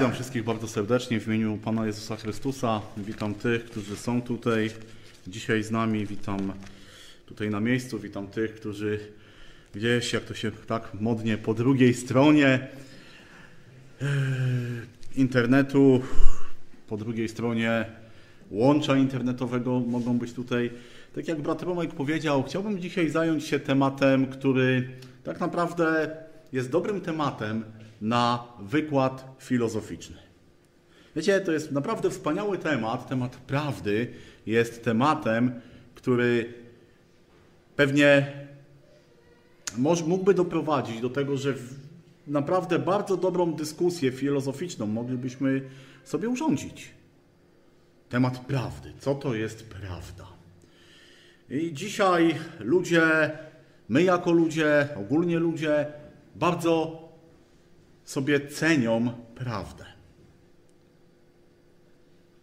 Witam wszystkich bardzo serdecznie w imieniu Pana Jezusa Chrystusa. Witam tych, którzy są tutaj dzisiaj z nami. Witam tutaj na miejscu. Witam tych, którzy gdzieś, jak to się tak modnie, po drugiej stronie e, internetu, po drugiej stronie łącza internetowego mogą być tutaj. Tak jak brat Romek powiedział, chciałbym dzisiaj zająć się tematem, który tak naprawdę jest dobrym tematem na wykład filozoficzny. Wiecie, to jest naprawdę wspaniały temat. Temat prawdy jest tematem, który pewnie mógłby doprowadzić do tego, że naprawdę bardzo dobrą dyskusję filozoficzną moglibyśmy sobie urządzić. Temat prawdy. Co to jest prawda? I dzisiaj ludzie, my jako ludzie, ogólnie ludzie, bardzo sobie cenią prawdę.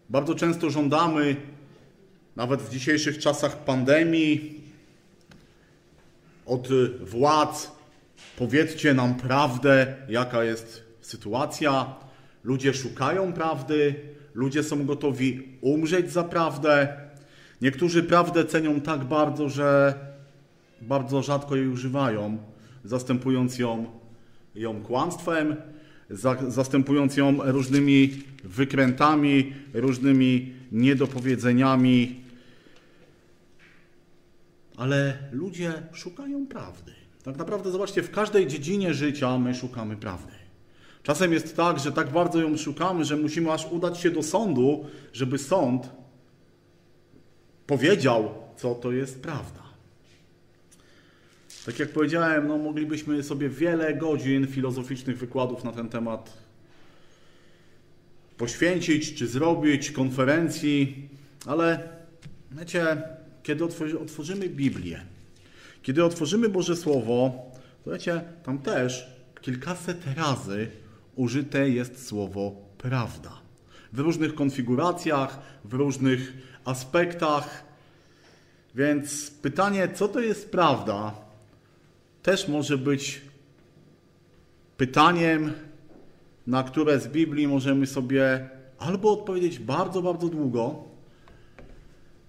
Bardzo często żądamy, nawet w dzisiejszych czasach pandemii, od władz, powiedzcie nam prawdę, jaka jest sytuacja. Ludzie szukają prawdy, ludzie są gotowi umrzeć za prawdę. Niektórzy prawdę cenią tak bardzo, że bardzo rzadko jej używają, zastępując ją ją kłamstwem, zastępując ją różnymi wykrętami, różnymi niedopowiedzeniami. Ale ludzie szukają prawdy. Tak naprawdę, zobaczcie, w każdej dziedzinie życia my szukamy prawdy. Czasem jest tak, że tak bardzo ją szukamy, że musimy aż udać się do sądu, żeby sąd powiedział, co to jest prawda. Tak jak powiedziałem, no, moglibyśmy sobie wiele godzin filozoficznych wykładów na ten temat poświęcić czy zrobić, konferencji, ale wiecie, kiedy otworzymy Biblię, kiedy otworzymy Boże Słowo, to wiecie, tam też kilkaset razy użyte jest słowo prawda. W różnych konfiguracjach, w różnych aspektach. Więc pytanie, co to jest prawda, też może być pytaniem, na które z Biblii możemy sobie albo odpowiedzieć bardzo, bardzo długo,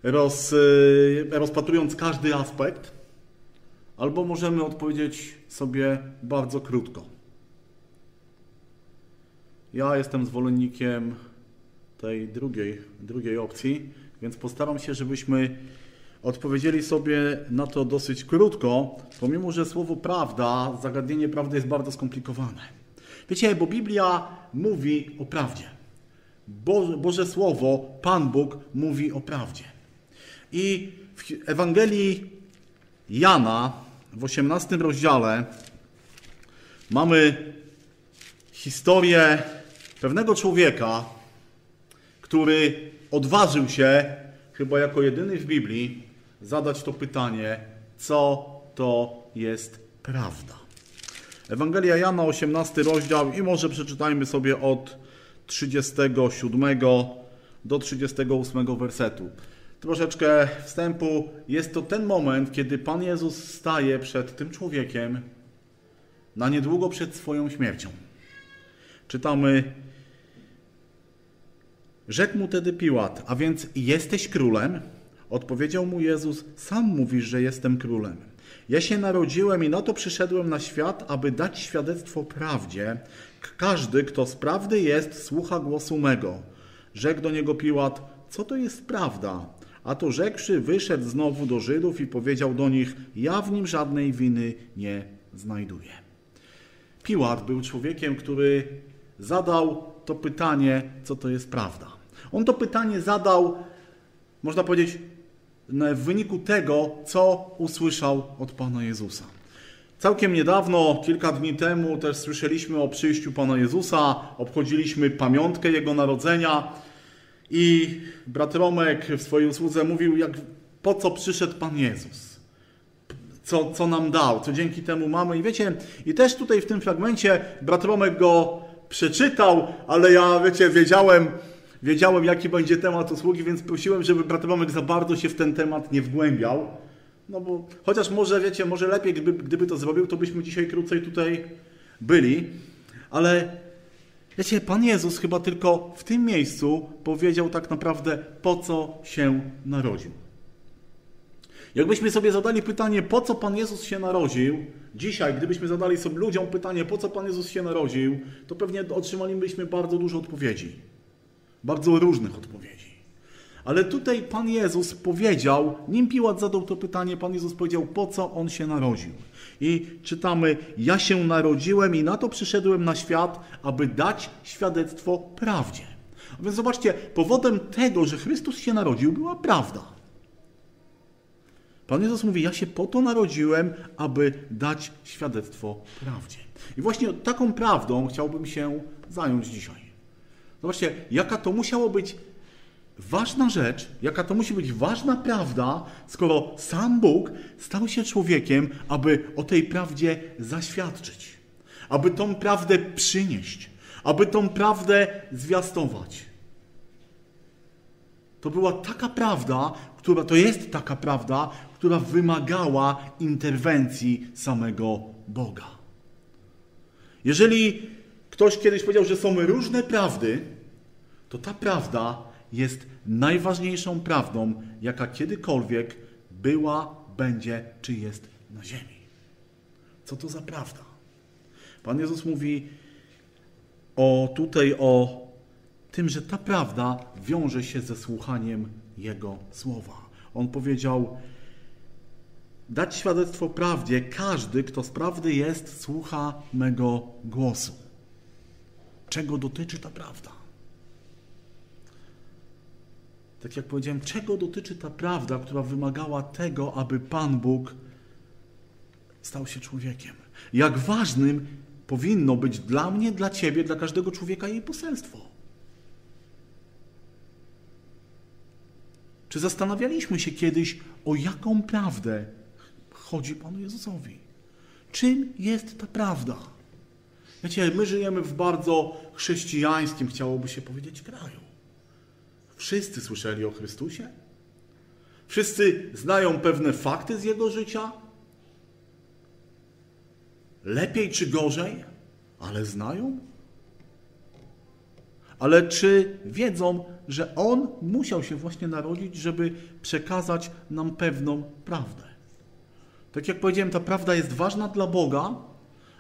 roz, y, rozpatrując każdy aspekt, albo możemy odpowiedzieć sobie bardzo krótko. Ja jestem zwolennikiem tej drugiej, drugiej opcji, więc postaram się, żebyśmy odpowiedzieli sobie na to dosyć krótko, pomimo że słowo prawda, zagadnienie prawdy jest bardzo skomplikowane. Wiecie, bo Biblia mówi o prawdzie. Boże, Słowo, Pan Bóg mówi o prawdzie. I w Ewangelii Jana w 18 rozdziale mamy historię pewnego człowieka, który odważył się, chyba jako jedyny w Biblii, zadać to pytanie, co to jest prawda. Ewangelia Jana, 18 rozdział i może przeczytajmy sobie od 37 do 38 wersetu. Troszeczkę wstępu. Jest to ten moment, kiedy Pan Jezus staje przed tym człowiekiem na niedługo przed swoją śmiercią. Czytamy Rzekł mu tedy Piłat, a więc jesteś królem? Odpowiedział mu Jezus: Sam mówisz, że jestem królem. Ja się narodziłem i na to przyszedłem na świat, aby dać świadectwo prawdzie. Każdy, kto z prawdy jest, słucha głosu mego. Rzekł do niego Piłat: Co to jest prawda? A to rzekłszy, wyszedł znowu do Żydów i powiedział do nich: Ja w nim żadnej winy nie znajduję. Piłat był człowiekiem, który zadał to pytanie, co to jest prawda. On to pytanie zadał, można powiedzieć, w wyniku tego, co usłyszał od Pana Jezusa. Całkiem niedawno, kilka dni temu, też słyszeliśmy o przyjściu Pana Jezusa, obchodziliśmy pamiątkę Jego narodzenia i brat Romek w swojej usłudze mówił, jak, po co przyszedł Pan Jezus. Co, co nam dał, co dzięki temu mamy. I wiecie, i też tutaj w tym fragmencie brat Romek go przeczytał, ale ja, wiecie, wiedziałem, wiedziałem, jaki będzie temat usługi, więc prosiłem, żeby brat Romek za bardzo się w ten temat nie wgłębiał. No bo chociaż może, wiecie, może lepiej, gdyby, gdyby to zrobił, to byśmy dzisiaj krócej tutaj byli. Ale Wiecie, Pan Jezus chyba tylko w tym miejscu powiedział tak naprawdę, po co się narodził. Jakbyśmy sobie zadali pytanie, po co Pan Jezus się narodził, dzisiaj, gdybyśmy zadali sobie ludziom pytanie, po co Pan Jezus się narodził, to pewnie otrzymalibyśmy bardzo dużo odpowiedzi. Bardzo różnych odpowiedzi. Ale tutaj Pan Jezus powiedział, nim Piłat zadał to pytanie, Pan Jezus powiedział, po co On się narodził. I czytamy, ja się narodziłem i na to przyszedłem na świat, aby dać świadectwo prawdzie. A więc zobaczcie, powodem tego, że Chrystus się narodził, była prawda. Pan Jezus mówi, ja się po to narodziłem, aby dać świadectwo prawdzie. I właśnie taką prawdą chciałbym się zająć dzisiaj. Zobaczcie, jaka to musiało być ważna rzecz, jaka to musi być ważna prawda, skoro sam Bóg stał się człowiekiem, aby o tej prawdzie zaświadczyć, aby tą prawdę przynieść, aby tą prawdę zwiastować. To była taka prawda, która to jest taka prawda, która wymagała interwencji samego Boga. Jeżeli ktoś kiedyś powiedział, że są różne prawdy, to ta prawda jest najważniejszą prawdą, jaka kiedykolwiek była, będzie czy jest na ziemi. Co to za prawda? Pan Jezus mówi o, tutaj o tym, że ta prawda wiąże się ze słuchaniem Jego słowa. On powiedział, dać świadectwo prawdzie, każdy, kto z prawdy jest, słucha mego głosu. Czego dotyczy ta prawda? tak jak powiedziałem, czego dotyczy ta prawda, która wymagała tego, aby Pan Bóg stał się człowiekiem. Jak ważnym powinno być dla mnie, dla Ciebie, dla każdego człowieka jej poselstwo. Czy zastanawialiśmy się kiedyś, o jaką prawdę chodzi Panu Jezusowi? Czym jest ta prawda? Wiecie, my żyjemy w bardzo chrześcijańskim, chciałoby się powiedzieć, kraju. Wszyscy słyszeli o Chrystusie? Wszyscy znają pewne fakty z Jego życia? Lepiej czy gorzej, ale znają? Ale czy wiedzą, że On musiał się właśnie narodzić, żeby przekazać nam pewną prawdę? Tak jak powiedziałem, ta prawda jest ważna dla Boga,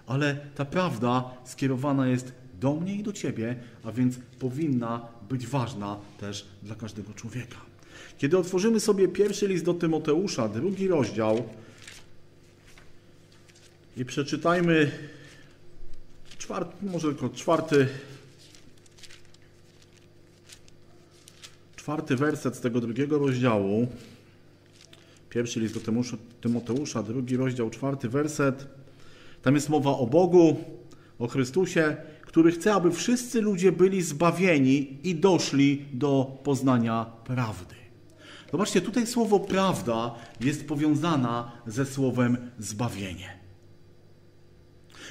ale ta prawda skierowana jest do mnie i do Ciebie, a więc powinna być ważna też dla każdego człowieka. Kiedy otworzymy sobie pierwszy list do Tymoteusza, drugi rozdział i przeczytajmy czwarty, może tylko czwarty, czwarty werset z tego drugiego rozdziału. Pierwszy list do Tymoteusza, drugi rozdział, czwarty werset. Tam jest mowa o Bogu, o Chrystusie, który chce, aby wszyscy ludzie byli zbawieni i doszli do poznania prawdy. Zobaczcie, tutaj słowo prawda jest powiązana ze słowem zbawienie.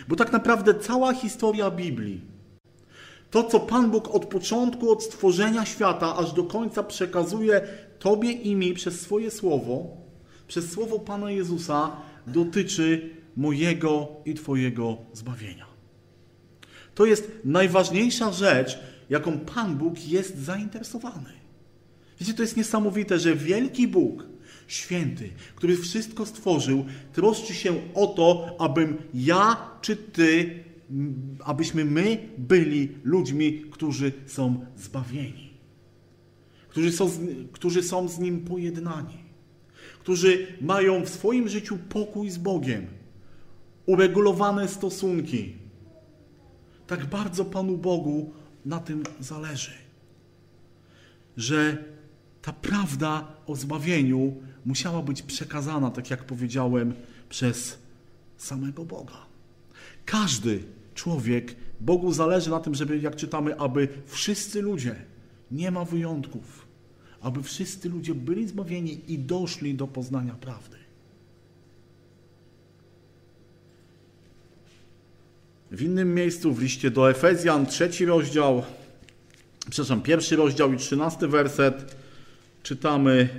Bo tak naprawdę cała historia Biblii, to co Pan Bóg od początku, od stworzenia świata, aż do końca przekazuje Tobie i mi przez swoje słowo, przez słowo Pana Jezusa, dotyczy mojego i Twojego zbawienia. To jest najważniejsza rzecz, jaką Pan Bóg jest zainteresowany. Wiecie, to jest niesamowite, że wielki Bóg, święty, który wszystko stworzył, troszczy się o to, abym ja czy ty, abyśmy my byli ludźmi, którzy są zbawieni, którzy są, którzy są z Nim pojednani, którzy mają w swoim życiu pokój z Bogiem, uregulowane stosunki, tak bardzo Panu Bogu na tym zależy. Że ta prawda o zbawieniu musiała być przekazana, tak jak powiedziałem, przez samego Boga. Każdy człowiek, Bogu zależy na tym, żeby, jak czytamy, aby wszyscy ludzie, nie ma wyjątków, aby wszyscy ludzie byli zbawieni i doszli do poznania prawdy. W innym miejscu, w liście do Efezjan, trzeci rozdział, przepraszam, pierwszy rozdział i trzynasty werset, czytamy: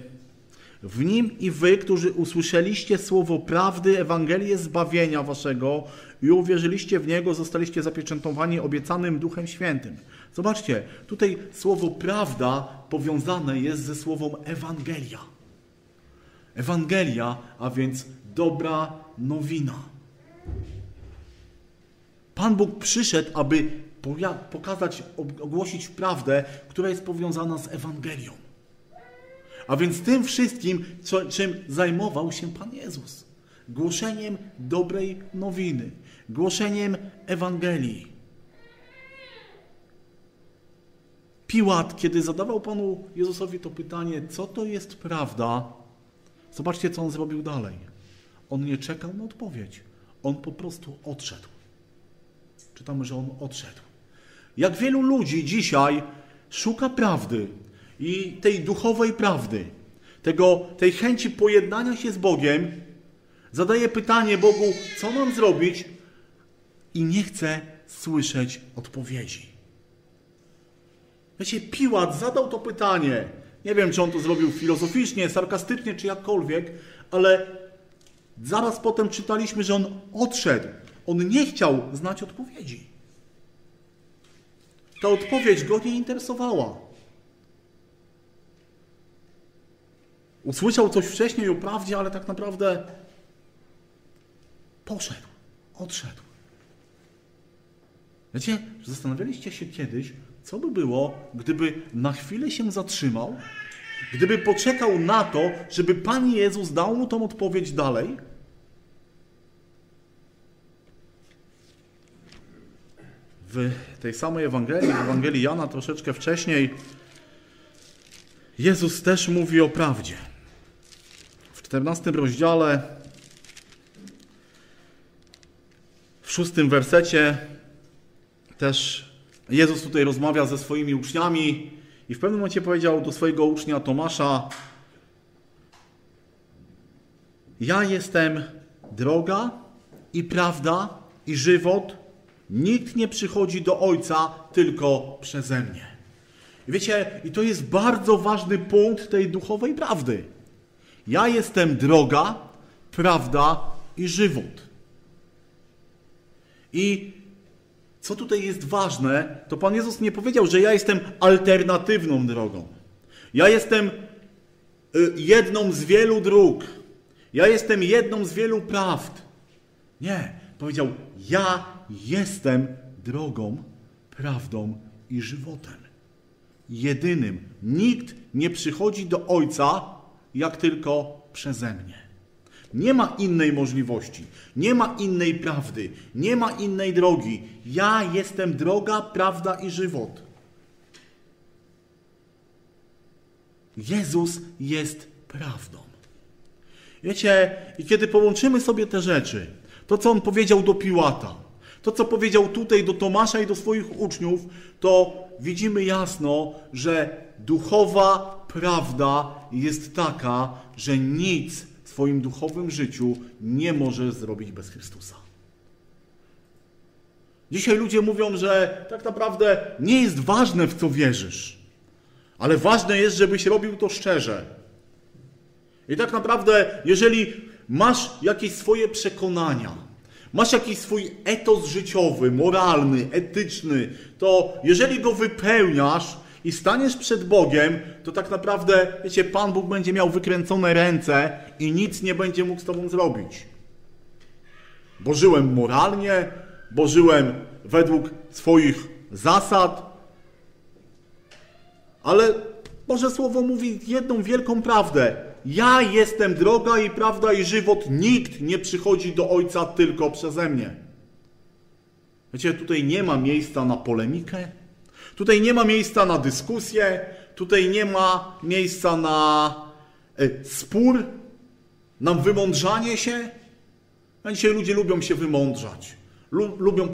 W nim i wy, którzy usłyszeliście słowo prawdy, Ewangelię zbawienia waszego i uwierzyliście w niego, zostaliście zapieczętowani obiecanym Duchem Świętym. Zobaczcie, tutaj słowo prawda powiązane jest ze słowem Ewangelia. Ewangelia, a więc dobra nowina. Pan Bóg przyszedł, aby pokazać, ogłosić prawdę, która jest powiązana z Ewangelią. A więc tym wszystkim, co, czym zajmował się Pan Jezus. Głoszeniem dobrej nowiny, głoszeniem Ewangelii. Piłat, kiedy zadawał Panu Jezusowi to pytanie, co to jest prawda, zobaczcie, co on zrobił dalej. On nie czekał na odpowiedź. On po prostu odszedł. Czytamy, że on odszedł. Jak wielu ludzi dzisiaj szuka prawdy i tej duchowej prawdy, tego, tej chęci pojednania się z Bogiem, zadaje pytanie Bogu, co mam zrobić, i nie chce słyszeć odpowiedzi. Wiecie, Piłat zadał to pytanie. Nie wiem, czy on to zrobił filozoficznie, sarkastycznie, czy jakkolwiek, ale zaraz potem czytaliśmy, że on odszedł. On nie chciał znać odpowiedzi. Ta odpowiedź go nie interesowała. Usłyszał coś wcześniej o prawdzie, ale tak naprawdę poszedł, odszedł. Wiecie, zastanawialiście się kiedyś, co by było, gdyby na chwilę się zatrzymał, gdyby poczekał na to, żeby Pan Jezus dał mu tą odpowiedź dalej? W tej samej Ewangelii, w Ewangelii Jana troszeczkę wcześniej, Jezus też mówi o prawdzie. W 14 rozdziale, w szóstym wersecie też Jezus tutaj rozmawia ze swoimi uczniami i w pewnym momencie powiedział do swojego ucznia Tomasza: Ja jestem droga i prawda i żywot. Nikt nie przychodzi do Ojca tylko przeze mnie. I wiecie, i to jest bardzo ważny punkt tej duchowej prawdy. Ja jestem droga, prawda i żywot. I co tutaj jest ważne, to Pan Jezus nie powiedział, że ja jestem alternatywną drogą. Ja jestem y, jedną z wielu dróg. Ja jestem jedną z wielu prawd. Nie, powiedział: Ja jestem drogą, prawdą i żywotem. Jedynym. Nikt nie przychodzi do Ojca, jak tylko przeze mnie. Nie ma innej możliwości, nie ma innej prawdy, nie ma innej drogi. Ja jestem droga, prawda i żywot. Jezus jest prawdą. Wiecie, i kiedy połączymy sobie te rzeczy, to co on powiedział do Piłata, to co powiedział tutaj do Tomasza i do swoich uczniów, to widzimy jasno, że duchowa prawda jest taka, że nic swoim duchowym życiu nie możesz zrobić bez Chrystusa. Dzisiaj ludzie mówią, że tak naprawdę nie jest ważne, w co wierzysz, ale ważne jest, żebyś robił to szczerze. I tak naprawdę, jeżeli masz jakieś swoje przekonania, masz jakiś swój etos życiowy, moralny, etyczny, to jeżeli go wypełniasz, i staniesz przed Bogiem, to tak naprawdę, wiecie, Pan Bóg będzie miał wykręcone ręce i nic nie będzie mógł z Tobą zrobić. Bo żyłem moralnie, bo żyłem według swoich zasad, ale Boże Słowo mówi jedną wielką prawdę. Ja jestem droga i prawda i żywot. Nikt nie przychodzi do Ojca tylko przeze mnie. Wiecie, tutaj nie ma miejsca na polemikę, Tutaj nie ma miejsca na dyskusję, tutaj nie ma miejsca na e, spór, na wymądrzanie się. A dzisiaj ludzie lubią się wymądrzać. Lubią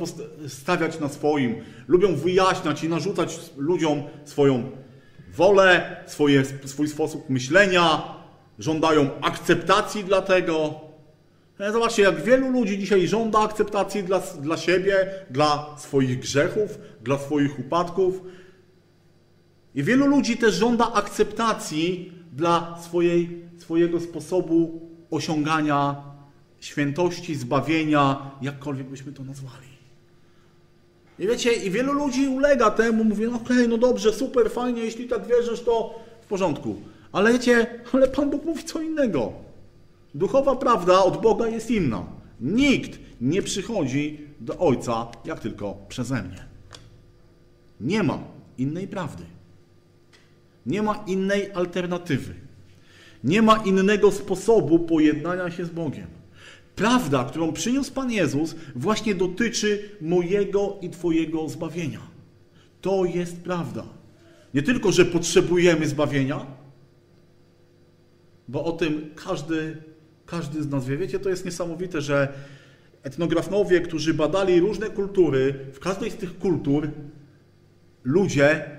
stawiać na swoim, lubią wyjaśniać i narzucać ludziom swoją wolę, swoje, swój sposób myślenia, żądają akceptacji dla tego. E, zobaczcie, jak wielu ludzi dzisiaj żąda akceptacji dla, dla siebie, dla swoich grzechów, dla swoich upadków. I wielu ludzi też żąda akceptacji dla swojej, swojego sposobu osiągania świętości, zbawienia, jakkolwiek byśmy to nazwali. I wiecie, i wielu ludzi ulega temu, mówi, okej, okay, no dobrze, super, fajnie, jeśli tak wierzysz, to w porządku. Ale wiecie, ale Pan Bóg mówi co innego. Duchowa prawda od Boga jest inna. Nikt nie przychodzi do Ojca, jak tylko przeze mnie. Nie ma innej prawdy. Nie ma innej alternatywy. Nie ma innego sposobu pojednania się z Bogiem. Prawda, którą przyniósł Pan Jezus, właśnie dotyczy mojego i Twojego zbawienia. To jest prawda. Nie tylko, że potrzebujemy zbawienia, bo o tym każdy, każdy z nas wie. Wiecie, to jest niesamowite, że etnografowie, którzy badali różne kultury, w każdej z tych kultur ludzie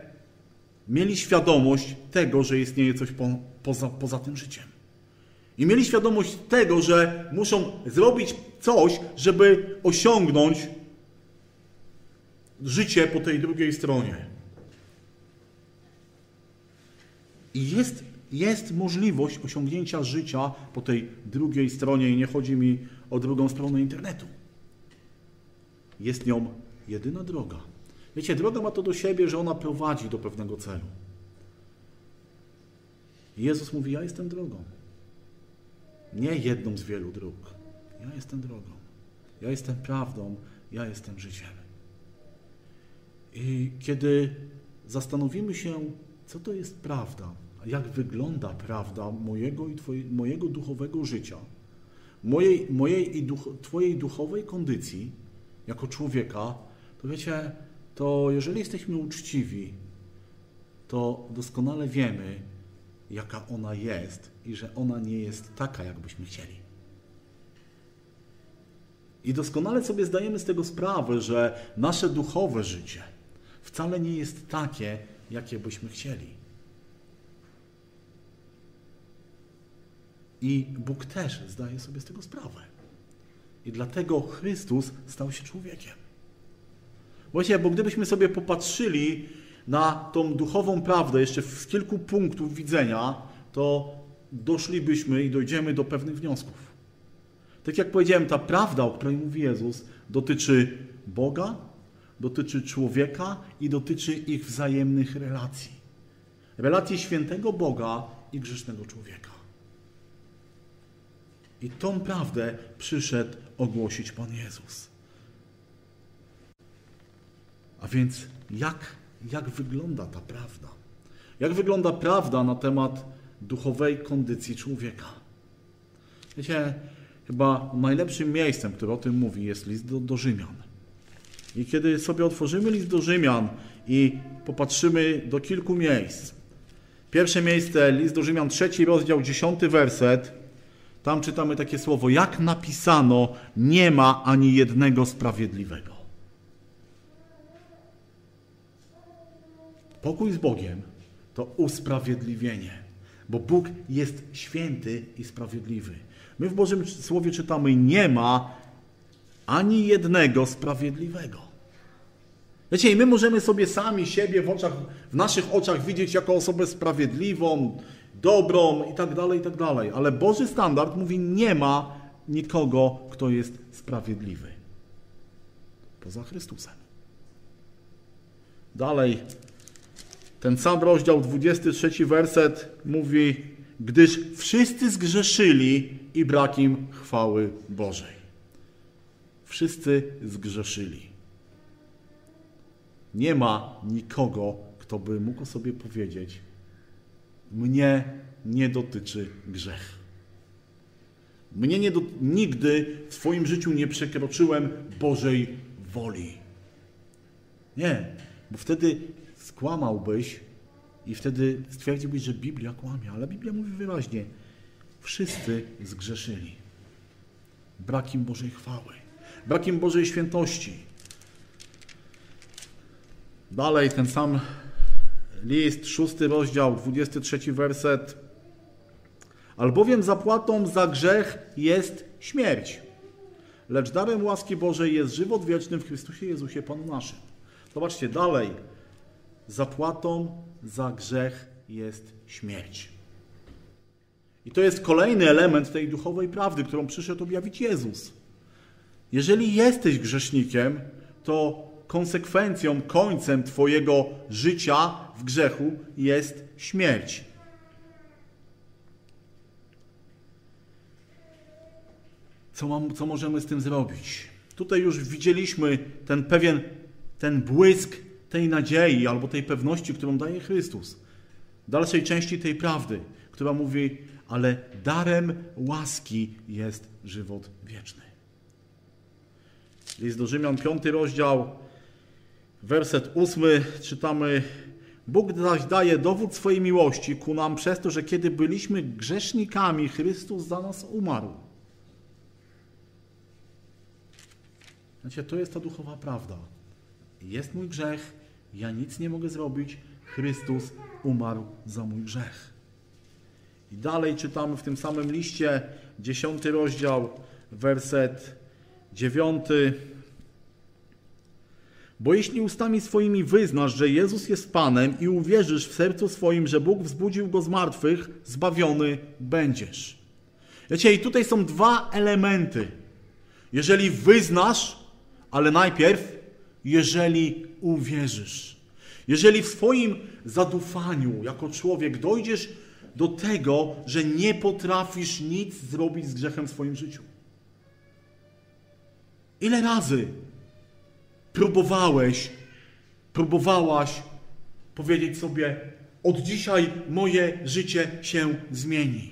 mieli świadomość tego, że istnieje coś po, poza, poza tym życiem. I mieli świadomość tego, że muszą zrobić coś, żeby osiągnąć życie po tej drugiej stronie. I jest, jest możliwość osiągnięcia życia po tej drugiej stronie, i nie chodzi mi o drugą stronę internetu. Jest nią jedyna droga. Wiecie, droga ma to do siebie, że ona prowadzi do pewnego celu. Jezus mówi: Ja jestem drogą. Nie jedną z wielu dróg. Ja jestem drogą. Ja jestem prawdą. Ja jestem życiem. I kiedy zastanowimy się, co to jest prawda, jak wygląda prawda mojego i twoje, mojego duchowego życia, mojej, mojej i duch, Twojej duchowej kondycji jako człowieka, to wiecie, to jeżeli jesteśmy uczciwi, to doskonale wiemy, jaka ona jest i że ona nie jest taka, jakbyśmy chcieli. I doskonale sobie zdajemy z tego sprawę, że nasze duchowe życie wcale nie jest takie, jakie byśmy chcieli. I Bóg też zdaje sobie z tego sprawę. I dlatego Chrystus stał się człowiekiem. Właśnie, bo gdybyśmy sobie popatrzyli na tą duchową prawdę jeszcze z kilku punktów widzenia, to doszlibyśmy i dojdziemy do pewnych wniosków. Tak jak powiedziałem, ta prawda, o której mówi Jezus, dotyczy Boga, dotyczy człowieka i dotyczy ich wzajemnych relacji. Relacji świętego Boga i grzesznego człowieka. I tą prawdę przyszedł ogłosić Pan Jezus. A więc jak, jak wygląda ta prawda? Jak wygląda prawda na temat duchowej kondycji człowieka? Wiecie, chyba najlepszym miejscem, które o tym mówi, jest list do, do Rzymian. I kiedy sobie otworzymy list do Rzymian i popatrzymy do kilku miejsc. Pierwsze miejsce, list do Rzymian, trzeci rozdział, dziesiąty werset. Tam czytamy takie słowo, jak napisano, nie ma ani jednego sprawiedliwego. Pokój z Bogiem to usprawiedliwienie, bo Bóg jest święty i sprawiedliwy. My w Bożym Słowie czytamy: Nie ma ani jednego sprawiedliwego. Wiecie, i my możemy sobie sami siebie w, oczach, w naszych oczach widzieć jako osobę sprawiedliwą, dobrą i tak dalej, i tak dalej. Ale Boży standard mówi: Nie ma nikogo, kto jest sprawiedliwy. Poza Chrystusem. Dalej ten sam rozdział, 23 werset mówi, gdyż wszyscy zgrzeszyli i brak im chwały Bożej. Wszyscy zgrzeszyli. Nie ma nikogo, kto by mógł sobie powiedzieć, mnie nie dotyczy grzech. Mnie nie do... nigdy w swoim życiu nie przekroczyłem Bożej woli. Nie, bo wtedy skłamałbyś i wtedy stwierdziłbyś, że Biblia kłamie, ale Biblia mówi wyraźnie, wszyscy zgrzeszyli. Brak im Bożej chwały, brak im Bożej świętości. Dalej ten sam list, szósty rozdział, 23 werset. Albowiem zapłatą za grzech jest śmierć, lecz darem łaski Bożej jest żywot wieczny w Chrystusie Jezusie Panu naszym. Zobaczcie dalej. Zapłatą za grzech jest śmierć. I to jest kolejny element tej duchowej prawdy, którą przyszedł objawić Jezus. Jeżeli jesteś grzesznikiem, to konsekwencją, końcem Twojego życia w grzechu jest śmierć. Co, mam, co możemy z tym zrobić? Tutaj już widzieliśmy ten pewien, ten błysk tej nadziei albo tej pewności, którą daje Chrystus. W dalszej części tej prawdy, która mówi, ale darem łaski jest żywot wieczny. List do Rzymian, piąty rozdział, werset ósmy, czytamy Bóg zaś daje dowód swojej miłości ku nam przez to, że kiedy byliśmy grzesznikami, Chrystus za nas umarł. Znaczy, to jest ta duchowa prawda. Jest mój grzech, ja nic nie mogę zrobić, Chrystus umarł za mój grzech. I dalej czytamy w tym samym liście, dziesiąty rozdział, werset dziewiąty. Bo jeśli ustami swoimi wyznasz, że Jezus jest Panem i uwierzysz w sercu swoim, że Bóg wzbudził Go z martwych, zbawiony będziesz. Wiecie, i tutaj są dwa elementy. Jeżeli wyznasz, ale najpierw, jeżeli uwierzysz. Jeżeli w swoim zadufaniu jako człowiek dojdziesz do tego, że nie potrafisz nic zrobić z grzechem w swoim życiu. Ile razy próbowałeś, próbowałaś powiedzieć sobie: Od dzisiaj moje życie się zmieni.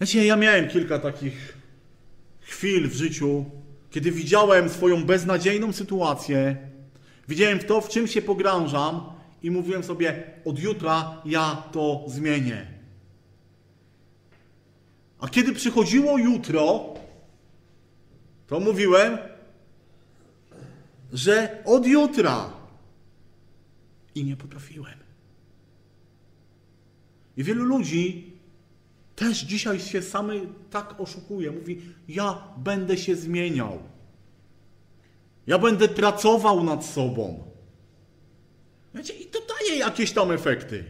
Wiecie, ja miałem kilka takich chwil w życiu, kiedy widziałem swoją beznadziejną sytuację, widziałem w to, w czym się pogrążam i mówiłem sobie: Od jutra ja to zmienię. A kiedy przychodziło jutro, to mówiłem, że od jutra. I nie potrafiłem. I wielu ludzi też dzisiaj się samy tak oszukuje. Mówi, ja będę się zmieniał. Ja będę pracował nad sobą. Wiecie, i to daje jakieś tam efekty.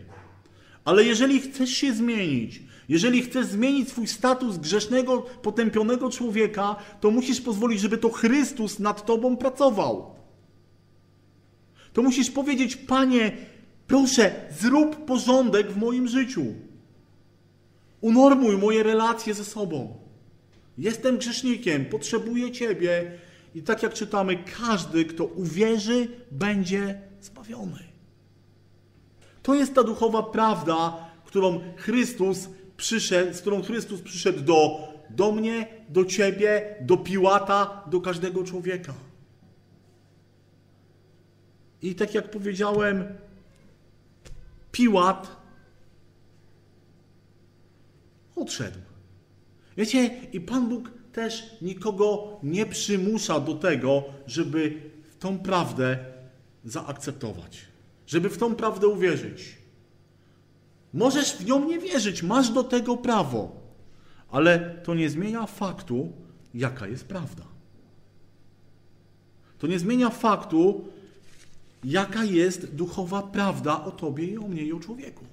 Ale jeżeli chcesz się zmienić, jeżeli chcesz zmienić swój status grzesznego, potępionego człowieka, to musisz pozwolić, żeby to Chrystus nad tobą pracował. To musisz powiedzieć, Panie, proszę, zrób porządek w moim życiu. Unormuj moje relacje ze sobą. Jestem grzesznikiem, potrzebuję Ciebie. I tak jak czytamy, każdy, kto uwierzy, będzie zbawiony. To jest ta duchowa prawda, którą Chrystus przyszedł, z którą Chrystus przyszedł do, do mnie, do ciebie, do Piłata, do każdego człowieka. I tak jak powiedziałem, Piłat odszedł. Wiecie, i Pan Bóg też nikogo nie przymusza do tego, żeby w tą prawdę zaakceptować, żeby w tą prawdę uwierzyć. Możesz w nią nie wierzyć, masz do tego prawo, ale to nie zmienia faktu, jaka jest prawda. To nie zmienia faktu, jaka jest duchowa prawda o Tobie i o mnie i o człowieku.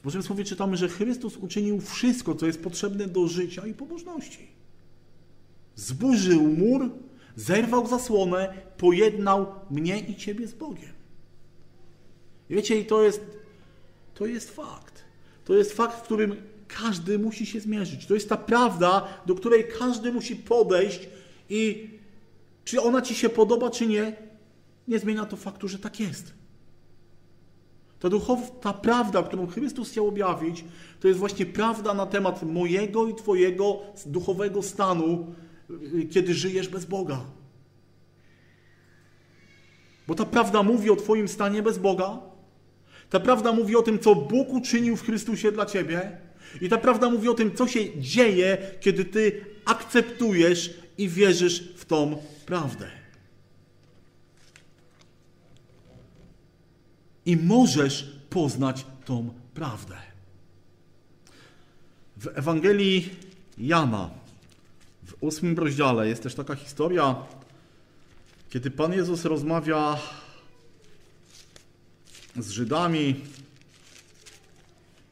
W Bożym Słowie czytamy, że Chrystus uczynił wszystko, co jest potrzebne do życia i pobożności. Zburzył mur, zerwał zasłonę, pojednał mnie i Ciebie z Bogiem. Wiecie, i to jest, to jest fakt. To jest fakt, w którym każdy musi się zmierzyć. To jest ta prawda, do której każdy musi podejść i czy ona ci się podoba, czy nie, nie zmienia to faktu, że tak jest. Ta duchowa, ta prawda, którą Chrystus chciał objawić, to jest właśnie prawda na temat mojego i Twojego duchowego stanu, kiedy żyjesz bez Boga. Bo ta prawda mówi o Twoim stanie bez Boga, ta prawda mówi o tym, co Bóg uczynił w Chrystusie dla ciebie. I ta prawda mówi o tym, co się dzieje, kiedy ty akceptujesz i wierzysz w tą prawdę. I możesz poznać tą prawdę. W Ewangelii Jana, w ósmym rozdziale, jest też taka historia, kiedy Pan Jezus rozmawia z Żydami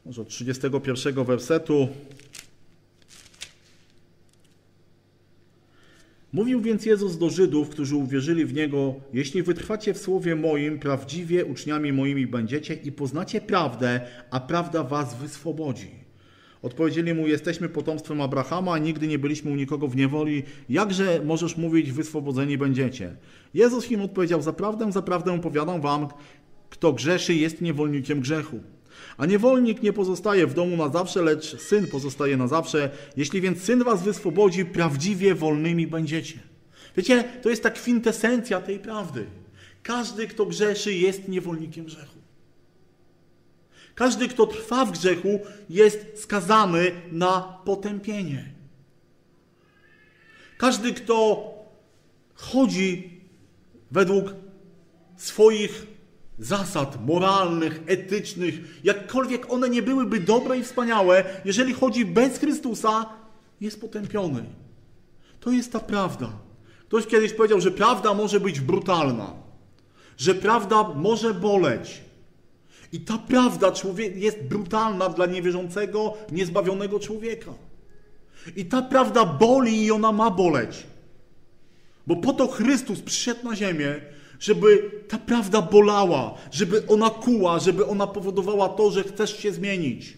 może od 31 wersetu. Mówił więc Jezus do Żydów, którzy uwierzyli w Niego: Jeśli wytrwacie w słowie moim, prawdziwie uczniami moimi będziecie i poznacie prawdę, a prawda was wyswobodzi. Odpowiedzieli mu: Jesteśmy potomstwem Abrahama, nigdy nie byliśmy u nikogo w niewoli. Jakże możesz mówić, wyswobodzeni będziecie? Jezus im odpowiedział: Zaprawdę, zaprawdę powiadam wam, kto grzeszy, jest niewolnikiem grzechu. A niewolnik nie pozostaje w domu na zawsze, lecz syn pozostaje na zawsze. Jeśli więc syn was wyswobodzi, prawdziwie wolnymi będziecie. Wiecie, to jest ta kwintesencja tej prawdy. Każdy, kto grzeszy, jest niewolnikiem grzechu. Każdy, kto trwa w grzechu, jest skazany na potępienie. Każdy, kto chodzi według swoich zasad moralnych, etycznych, jakkolwiek one nie byłyby dobre i wspaniałe, jeżeli chodzi bez Chrystusa, jest potępiony. To jest ta prawda. Ktoś kiedyś powiedział, że prawda może być brutalna, że prawda może boleć. I ta prawda jest brutalna dla niewierzącego, niezbawionego człowieka. I ta prawda boli i ona ma boleć. Bo po to Chrystus przyszedł na ziemię, żeby ta prawda bolała, żeby ona kuła, żeby ona powodowała to, że chcesz się zmienić.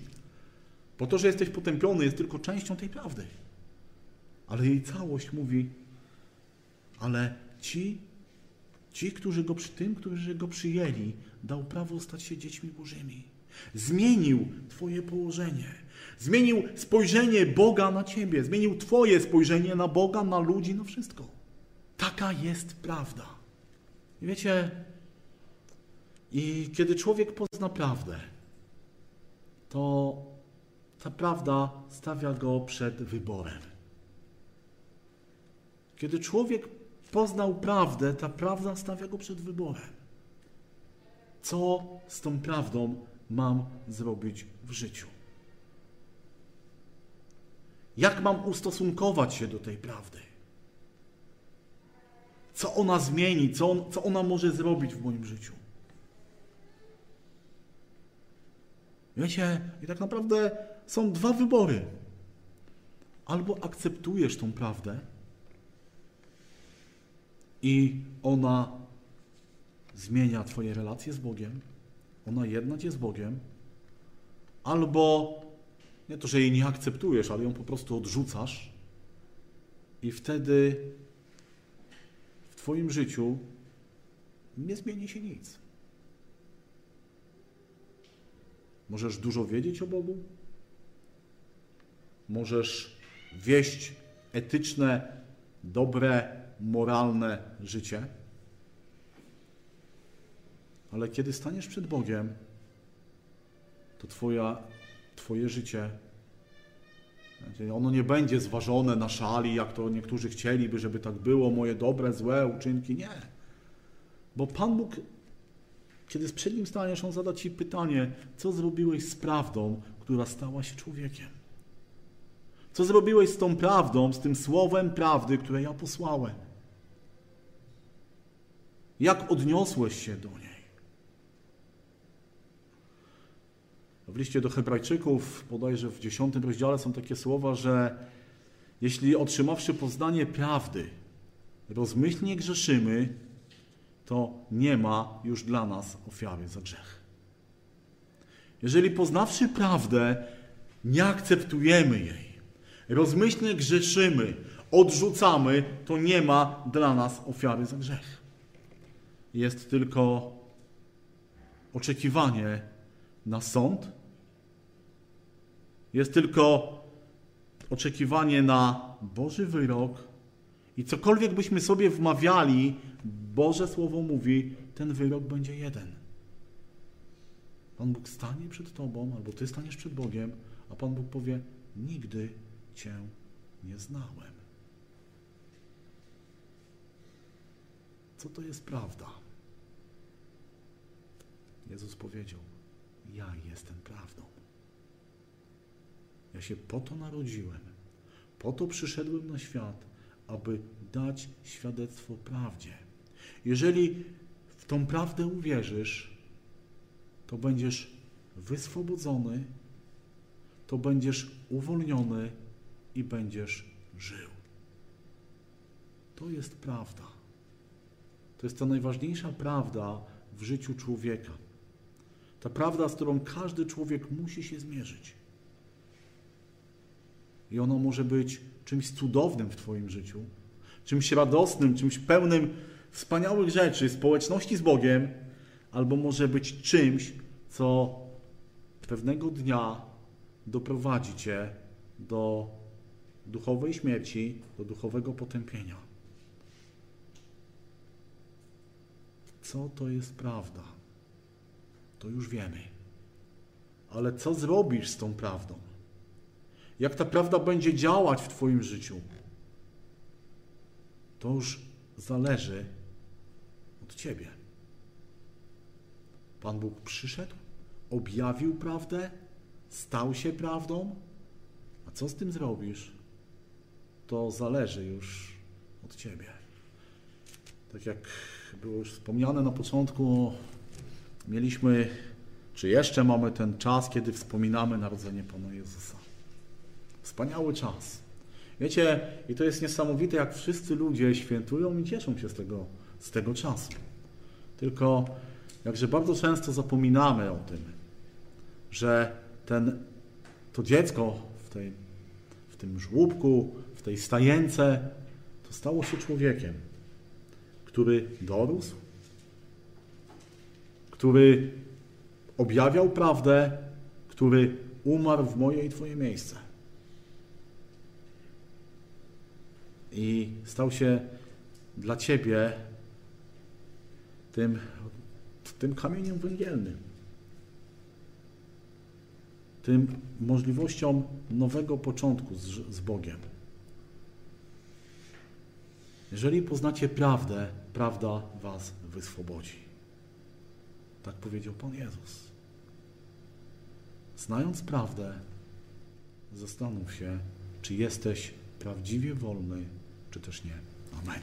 Bo to, że jesteś potępiony, jest tylko częścią tej prawdy. Ale jej całość mówi, ale ci, ci, którzy go przy tym, którzy go przyjęli, dał prawo stać się dziećmi Bożymi. Zmienił Twoje położenie. Zmienił spojrzenie Boga na Ciebie. Zmienił Twoje spojrzenie na Boga, na ludzi, na wszystko. Taka jest prawda. I wiecie, i kiedy człowiek pozna prawdę, to ta prawda stawia go przed wyborem. Kiedy człowiek poznał prawdę, ta prawda stawia go przed wyborem. Co z tą prawdą mam zrobić w życiu? Jak mam ustosunkować się do tej prawdy? Co ona zmieni, co, on, co ona może zrobić w moim życiu. Wiecie, i tak naprawdę są dwa wybory. Albo akceptujesz tą prawdę i ona zmienia Twoje relacje z Bogiem, ona jedna Cię z Bogiem, albo nie to, że jej nie akceptujesz, ale ją po prostu odrzucasz i wtedy Twoim życiu nie zmieni się nic. Możesz dużo wiedzieć o Bogu, możesz wieść etyczne, dobre, moralne życie, ale kiedy staniesz przed Bogiem, to twoja, Twoje życie ono nie będzie zważone na szali, jak to niektórzy chcieliby, żeby tak było, moje dobre, złe uczynki. Nie. Bo Pan Bóg, kiedy przed Nim staniesz, On zada Ci pytanie, co zrobiłeś z prawdą, która stała się człowiekiem? Co zrobiłeś z tą prawdą, z tym słowem prawdy, które ja posłałem? Jak odniosłeś się do niej? W liście do Hebrajczyków, bodajże w dziesiątym rozdziale są takie słowa, że jeśli otrzymawszy poznanie prawdy, rozmyślnie grzeszymy, to nie ma już dla nas ofiary za grzech. Jeżeli poznawszy prawdę, nie akceptujemy jej, rozmyślnie grzeszymy, odrzucamy, to nie ma dla nas ofiary za grzech. Jest tylko oczekiwanie na sąd, jest tylko oczekiwanie na Boży wyrok i cokolwiek byśmy sobie wmawiali, Boże Słowo mówi, ten wyrok będzie jeden. Pan Bóg stanie przed Tobą, albo Ty staniesz przed Bogiem, a Pan Bóg powie, nigdy Cię nie znałem. Co to jest prawda? Jezus powiedział, ja jestem prawdą. Ja się po to narodziłem, po to przyszedłem na świat, aby dać świadectwo prawdzie. Jeżeli w tą prawdę uwierzysz, to będziesz wyswobodzony to będziesz uwolniony i będziesz żył. To jest prawda. To jest ta najważniejsza prawda w życiu człowieka. Ta prawda, z którą każdy człowiek musi się zmierzyć. I ono może być czymś cudownym w Twoim życiu, czymś radosnym, czymś pełnym wspaniałych rzeczy, społeczności z Bogiem, albo może być czymś, co pewnego dnia doprowadzi Cię do duchowej śmierci, do duchowego potępienia. Co to jest prawda? To już wiemy. Ale co zrobisz z tą prawdą? Jak ta prawda będzie działać w Twoim życiu? To już zależy od Ciebie. Pan Bóg przyszedł, objawił prawdę, stał się prawdą, a co z tym zrobisz? To zależy już od Ciebie. Tak jak było już wspomniane na początku, mieliśmy, czy jeszcze mamy ten czas, kiedy wspominamy narodzenie Pana Jezusa. Wspaniały czas. Wiecie, i to jest niesamowite, jak wszyscy ludzie świętują i cieszą się z tego, z tego czasu. Tylko jakże bardzo często zapominamy o tym, że ten, to dziecko w, tej, w tym żłóbku, w tej stajence, to stało się człowiekiem, który dorósł, który objawiał prawdę, który umarł w moje i Twoje miejsce. I stał się dla Ciebie tym, tym kamieniem węgielnym. Tym możliwością nowego początku z, z Bogiem. Jeżeli poznacie prawdę, prawda was wyswobodzi. Tak powiedział Pan Jezus. Znając prawdę, zastanów się, czy jesteś prawdziwie wolny, czy też nie. Amen.